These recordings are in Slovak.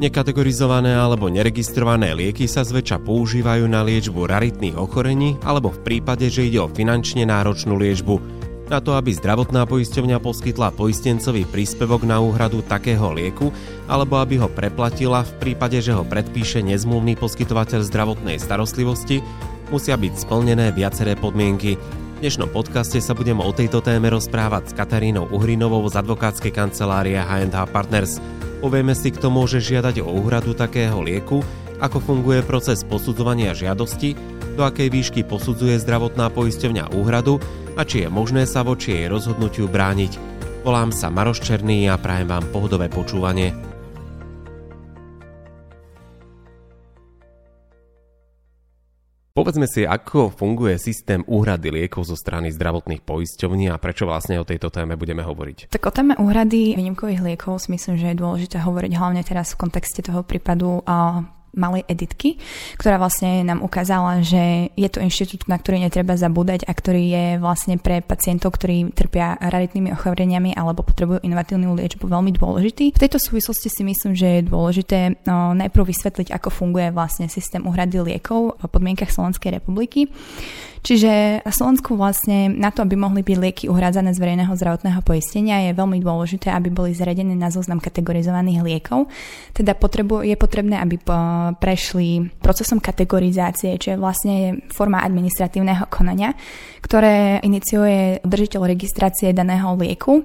Nekategorizované alebo neregistrované lieky sa zväčša používajú na liečbu raritných ochorení alebo v prípade, že ide o finančne náročnú liečbu. Na to, aby zdravotná poisťovňa poskytla poistencový príspevok na úhradu takého lieku alebo aby ho preplatila v prípade, že ho predpíše nezmluvný poskytovateľ zdravotnej starostlivosti, musia byť splnené viaceré podmienky. V dnešnom podcaste sa budeme o tejto téme rozprávať s Katarínou Uhrinovou z advokátskej kancelárie H&H Partners. Povieme si, kto môže žiadať o úhradu takého lieku, ako funguje proces posudzovania žiadosti, do akej výšky posudzuje zdravotná poisťovňa úhradu a či je možné sa voči jej rozhodnutiu brániť. Volám sa Maroš Černý a prajem vám pohodové počúvanie. Povedzme si, ako funguje systém úhrady liekov zo strany zdravotných poisťovní a prečo vlastne o tejto téme budeme hovoriť. Tak o téme úhrady výnimkových liekov si myslím, že je dôležité hovoriť hlavne teraz v kontexte toho prípadu malej editky, ktorá vlastne nám ukázala, že je to inštitút, na ktorý netreba zabúdať a ktorý je vlastne pre pacientov, ktorí trpia raritnými ochoreniami alebo potrebujú inovatívnu liečbu veľmi dôležitý. V tejto súvislosti si myslím, že je dôležité no, najprv vysvetliť, ako funguje vlastne systém uhrady liekov v podmienkach Slovenskej republiky. Čiže Slovensku vlastne na to, aby mohli byť lieky uhrádzané z verejného zdravotného poistenia, je veľmi dôležité, aby boli zaradené na zoznam kategorizovaných liekov. Teda potrebu, je potrebné, aby prešli procesom kategorizácie, čo je vlastne forma administratívneho konania, ktoré iniciuje držiteľ registrácie daného lieku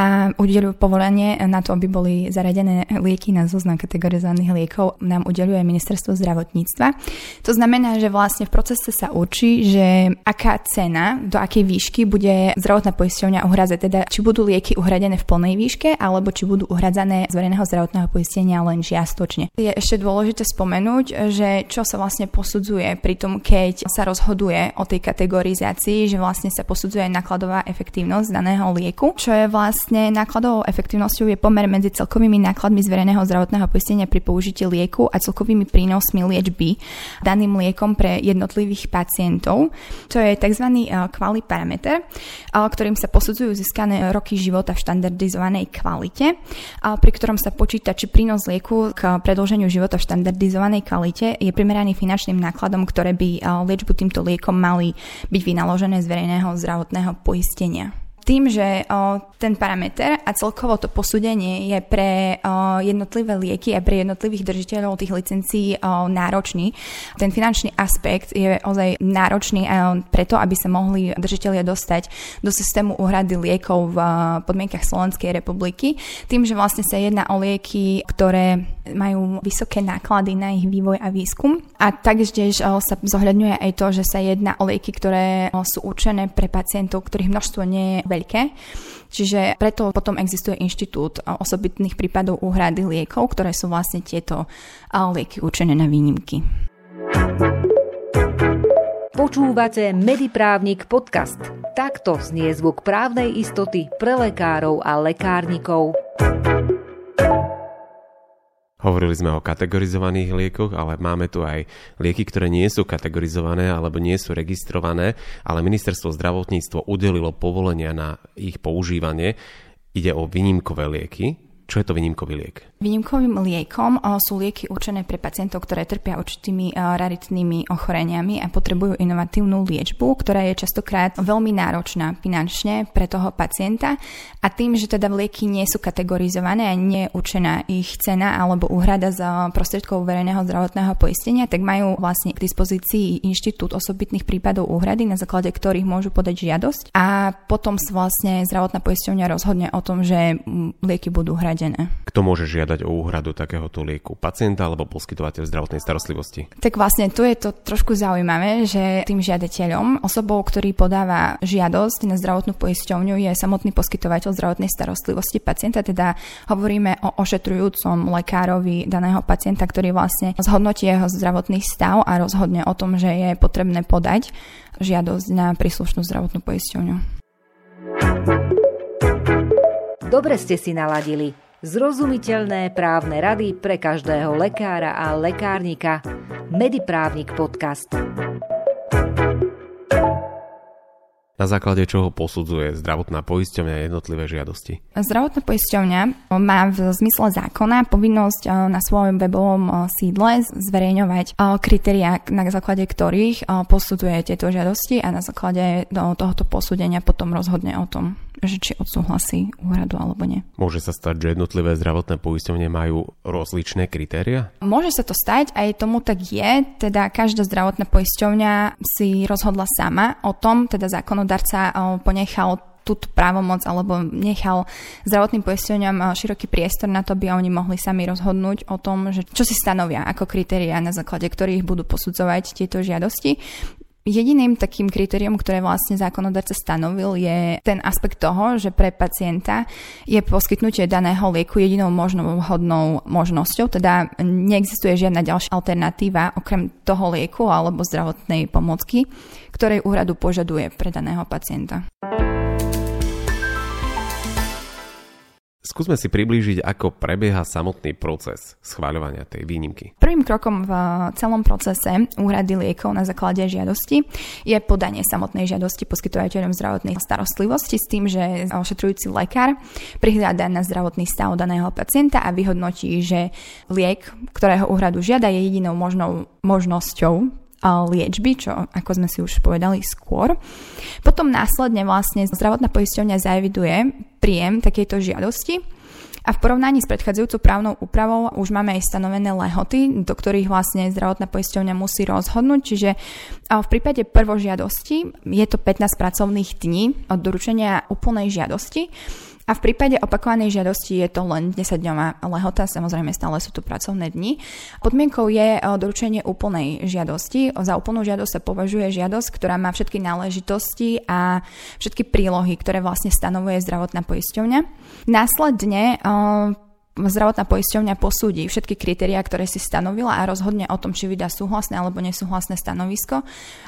a udelujú povolenie na to, aby boli zaradené lieky na zoznam kategorizovaných liekov, nám udeluje ministerstvo zdravotníctva. To znamená, že vlastne v procese sa učí, že aká cena, do akej výšky bude zdravotná poisťovňa uhradzať, teda či budú lieky uhradené v plnej výške, alebo či budú uhradzané z verejného zdravotného poistenia len čiastočne. Je ešte dôležité spomenúť, že čo sa vlastne posudzuje pri tom, keď sa rozhoduje o tej kategorizácii, že vlastne sa posudzuje nákladová efektívnosť daného lieku, čo je vlastne nákladovou efektívnosťou je pomer medzi celkovými nákladmi z verejného zdravotného poistenia pri použití lieku a celkovými prínosmi liečby daným liekom pre jednotlivých pacientov čo je tzv. kvali parameter, ktorým sa posudzujú získané roky života v štandardizovanej kvalite, pri ktorom sa počíta, či prínos lieku k predlženiu života v štandardizovanej kvalite je primeraný finančným nákladom, ktoré by liečbu týmto liekom mali byť vynaložené z verejného zdravotného poistenia tým, že o, ten parameter a celkovo to posúdenie je pre o, jednotlivé lieky a pre jednotlivých držiteľov tých licencií o, náročný. Ten finančný aspekt je ozaj náročný a preto, aby sa mohli držiteľia dostať do systému úhrady liekov v podmienkach Slovenskej republiky. Tým, že vlastne sa jedná o lieky, ktoré majú vysoké náklady na ich vývoj a výskum. A taktiež sa zohľadňuje aj to, že sa jedná o lieky, ktoré sú určené pre pacientov, ktorých množstvo nie je veľké. Čiže preto potom existuje inštitút osobitných prípadov úhrady liekov, ktoré sú vlastne tieto lieky určené na výnimky. Počúvate Mediprávnik podcast. Takto znie zvuk právnej istoty pre lekárov a lekárnikov. Hovorili sme o kategorizovaných liekoch, ale máme tu aj lieky, ktoré nie sú kategorizované alebo nie sú registrované, ale ministerstvo zdravotníctvo udelilo povolenia na ich používanie. Ide o výnimkové lieky. Čo je to výnimkový liek? Výnimkovým liekom sú lieky určené pre pacientov, ktoré trpia určitými raritnými ochoreniami a potrebujú inovatívnu liečbu, ktorá je častokrát veľmi náročná finančne pre toho pacienta a tým, že teda lieky nie sú kategorizované a nie je určená ich cena alebo úhrada za prostriedkov verejného zdravotného poistenia, tak majú vlastne k dispozícii inštitút osobitných prípadov úhrady, na základe ktorých môžu podať žiadosť a potom vlastne zdravotná poisťovňa rozhodne o tom, že lieky budú hradené. Kto môže žiadať o úhradu takéhoto lieku? Pacienta alebo poskytovateľ zdravotnej starostlivosti? Tak vlastne tu je to trošku zaujímavé, že tým žiadateľom, osobou, ktorý podáva žiadosť na zdravotnú poisťovňu, je samotný poskytovateľ zdravotnej starostlivosti pacienta, teda hovoríme o ošetrujúcom lekárovi daného pacienta, ktorý vlastne zhodnotí jeho zdravotný stav a rozhodne o tom, že je potrebné podať žiadosť na príslušnú zdravotnú poisťovňu. Dobre ste si naladili. Zrozumiteľné právne rady pre každého lekára a lekárnika. Mediprávnik podcast. Na základe čoho posudzuje zdravotná poisťovňa jednotlivé žiadosti? Zdravotná poisťovňa má v zmysle zákona povinnosť eh, na svojom webovom eh, sídle zverejňovať eh, kritériá, na základe ktorých posudzuje tieto žiadosti a na základe tohoto posúdenia potom rozhodne o tom, že či odsúhlasí úradu alebo nie. Môže sa stať, že jednotlivé zdravotné poisťovne majú rozličné kritéria? Môže sa to stať, aj tomu tak je, teda každá zdravotná poisťovňa si rozhodla sama o tom, teda zákonodarca ponechal túto právomoc alebo nechal zdravotným poisťovňam široký priestor na to, aby oni mohli sami rozhodnúť o tom, že čo si stanovia ako kritéria, na základe ktorých budú posudzovať tieto žiadosti. Jediným takým kritériom, ktoré vlastne zákonodarca stanovil, je ten aspekt toho, že pre pacienta je poskytnutie daného lieku jedinou možnou vhodnou možnosťou, teda neexistuje žiadna ďalšia alternatíva okrem toho lieku alebo zdravotnej pomocky, ktorej úradu požaduje pre daného pacienta. Skúsme si priblížiť, ako prebieha samotný proces schváľovania tej výnimky. Prvým krokom v celom procese úhrady liekov na základe žiadosti je podanie samotnej žiadosti poskytovateľom zdravotnej starostlivosti s tým, že ošetrujúci lekár prihľadá na zdravotný stav daného pacienta a vyhodnotí, že liek, ktorého úhradu žiada, je jedinou možnou možnosťou liečby, čo ako sme si už povedali skôr. Potom následne vlastne zdravotná poisťovňa zaeviduje príjem takejto žiadosti a v porovnaní s predchádzajúcou právnou úpravou už máme aj stanovené lehoty, do ktorých vlastne zdravotná poisťovňa musí rozhodnúť. Čiže v prípade prvožiadosti je to 15 pracovných dní od doručenia úplnej žiadosti a v prípade opakovanej žiadosti je to len 10-dňová lehota, samozrejme stále sú to pracovné dni. Podmienkou je eh, doručenie úplnej žiadosti. Za úplnú žiadosť sa považuje žiadosť, ktorá má všetky náležitosti a všetky prílohy, ktoré vlastne stanovuje zdravotná poisťovňa. Následne eh, zdravotná poisťovňa posúdi všetky kritériá, ktoré si stanovila a rozhodne o tom, či vydá súhlasné alebo nesúhlasné stanovisko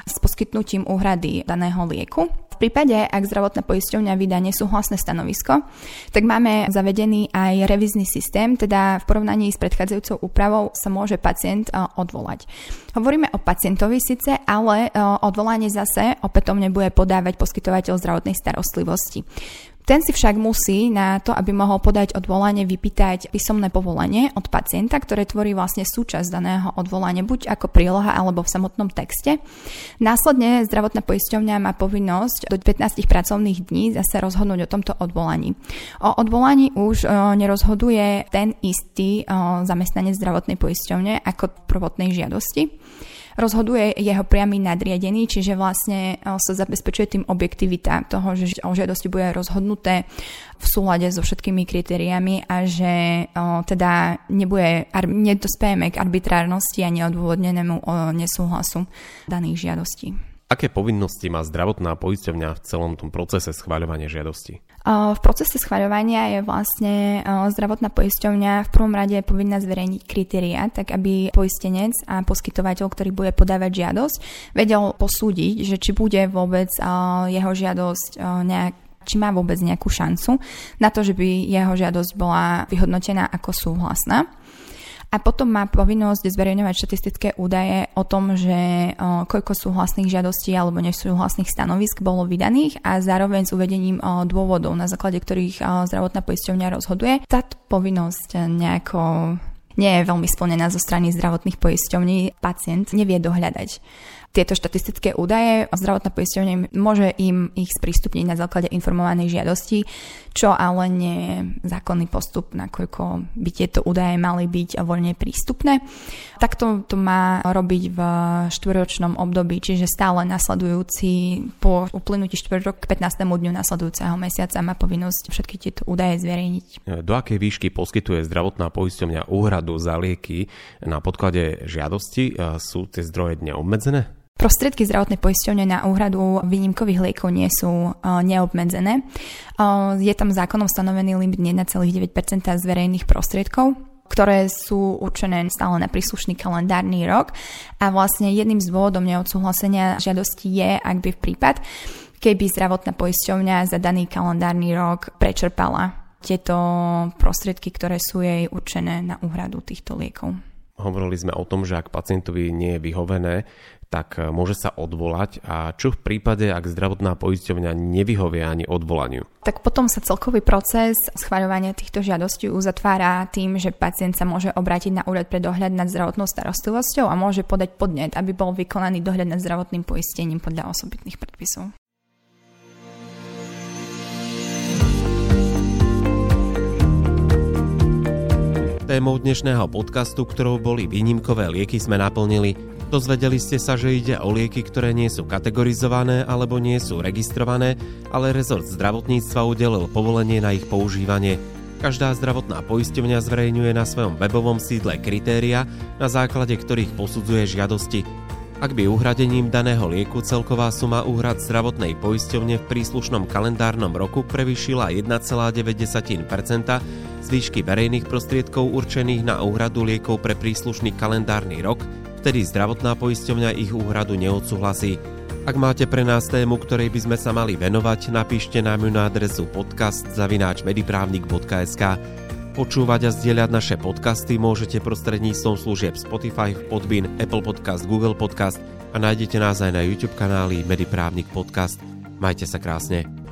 s poskytnutím úhrady daného lieku. V prípade, ak zdravotná poisťovňa vydá nesúhlasné stanovisko, tak máme zavedený aj revízny systém, teda v porovnaní s predchádzajúcou úpravou sa môže pacient e, odvolať. Hovoríme o pacientovi síce, ale e, odvolanie zase opätovne bude podávať poskytovateľ zdravotnej starostlivosti. Ten si však musí na to, aby mohol podať odvolanie, vypýtať písomné povolenie od pacienta, ktoré tvorí vlastne súčasť daného odvolania, buď ako príloha alebo v samotnom texte. Následne zdravotná poisťovňa má povinnosť do 15 pracovných dní zase rozhodnúť o tomto odvolaní. O odvolaní už o, nerozhoduje ten istý o, zamestnanec zdravotnej poisťovne ako prvotnej žiadosti rozhoduje jeho priamy nadriadený, čiže vlastne e, sa zabezpečuje tým objektivita toho, že o žiadosti bude rozhodnuté v súlade so všetkými kritériami a že e, teda nebude, nedospejeme k arbitrárnosti a neodôvodnenému o, nesúhlasu daných žiadostí. Aké povinnosti má zdravotná poisťovňa v celom tom procese schváľovania žiadosti? V procese schváľovania je vlastne zdravotná poisťovňa v prvom rade povinná zverejniť kritéria, tak aby poistenec a poskytovateľ, ktorý bude podávať žiadosť, vedel posúdiť, že či bude vôbec jeho žiadosť nejak či má vôbec nejakú šancu na to, že by jeho žiadosť bola vyhodnotená ako súhlasná a potom má povinnosť zverejňovať štatistické údaje o tom, že o, koľko súhlasných žiadostí alebo nesúhlasných stanovisk bolo vydaných a zároveň s uvedením dôvodov, na základe ktorých zdravotná poisťovňa rozhoduje. Táto povinnosť nejako nie je veľmi splnená zo strany zdravotných poisťovní. Pacient nevie dohľadať tieto štatistické údaje. Zdravotná poisťovňa môže im ich sprístupniť na základe informovanej žiadosti, čo ale nie je zákonný postup, nakoľko by tieto údaje mali byť voľne prístupné. Takto to má robiť v štvoročnom období, čiže stále nasledujúci po uplynutí štvrtok k 15. dňu nasledujúceho mesiaca má povinnosť všetky tieto údaje zverejniť. Do akej výšky poskytuje zdravotná poisťovňa úhradu za lieky na podklade žiadosti? Sú tie zdroje neobmedzené? Prostriedky zdravotnej poisťovne na úhradu výnimkových liekov nie sú uh, neobmedzené. Uh, je tam zákonom stanovený limit 1,9% z verejných prostriedkov, ktoré sú určené stále na príslušný kalendárny rok a vlastne jedným z dôvodom neodsúhlasenia žiadosti je, ak by v prípad, keby zdravotná poisťovňa za daný kalendárny rok prečerpala tieto prostriedky, ktoré sú jej určené na úhradu týchto liekov. hovorili sme o tom, že ak pacientovi nie je vyhovené, tak e, môže sa odvolať a čo v prípade, ak zdravotná poisťovňa nevyhovie ani odvolaniu? Tak potom sa celkový proces schváľovania týchto žiadostí uzatvára tým, že pacient sa môže obrátiť na úrad pre dohľad nad zdravotnou starostlivosťou a môže podať podnet, aby bol vykonaný dohľad nad zdravotným poistením podľa osobitných predpisov. Témou dnešného podcastu, ktorou boli výnimkové lieky, sme naplnili. Dozvedeli ste sa, že ide o lieky, ktoré nie sú kategorizované alebo nie sú registrované, ale rezort zdravotníctva udelil povolenie na ich používanie. Každá zdravotná poisťovňa zverejňuje na svojom webovom sídle kritéria, na základe ktorých posudzuje žiadosti. Ak by uhradením daného lieku celková suma úhrad zdravotnej poisťovne v príslušnom kalendárnom roku prevyšila 1,9%, z výšky verejných prostriedkov určených na úhradu liekov pre príslušný kalendárny rok, vtedy zdravotná poisťovňa ich úhradu neodsúhlasí. Ak máte pre nás tému, ktorej by sme sa mali venovať, napíšte nám ju na adresu podcast.mediprávnik.sk Počúvať a zdieľať naše podcasty môžete prostredníctvom služieb Spotify, Podbean, Apple Podcast, Google Podcast a nájdete nás aj na YouTube kanáli Mediprávnik Podcast. Majte sa krásne.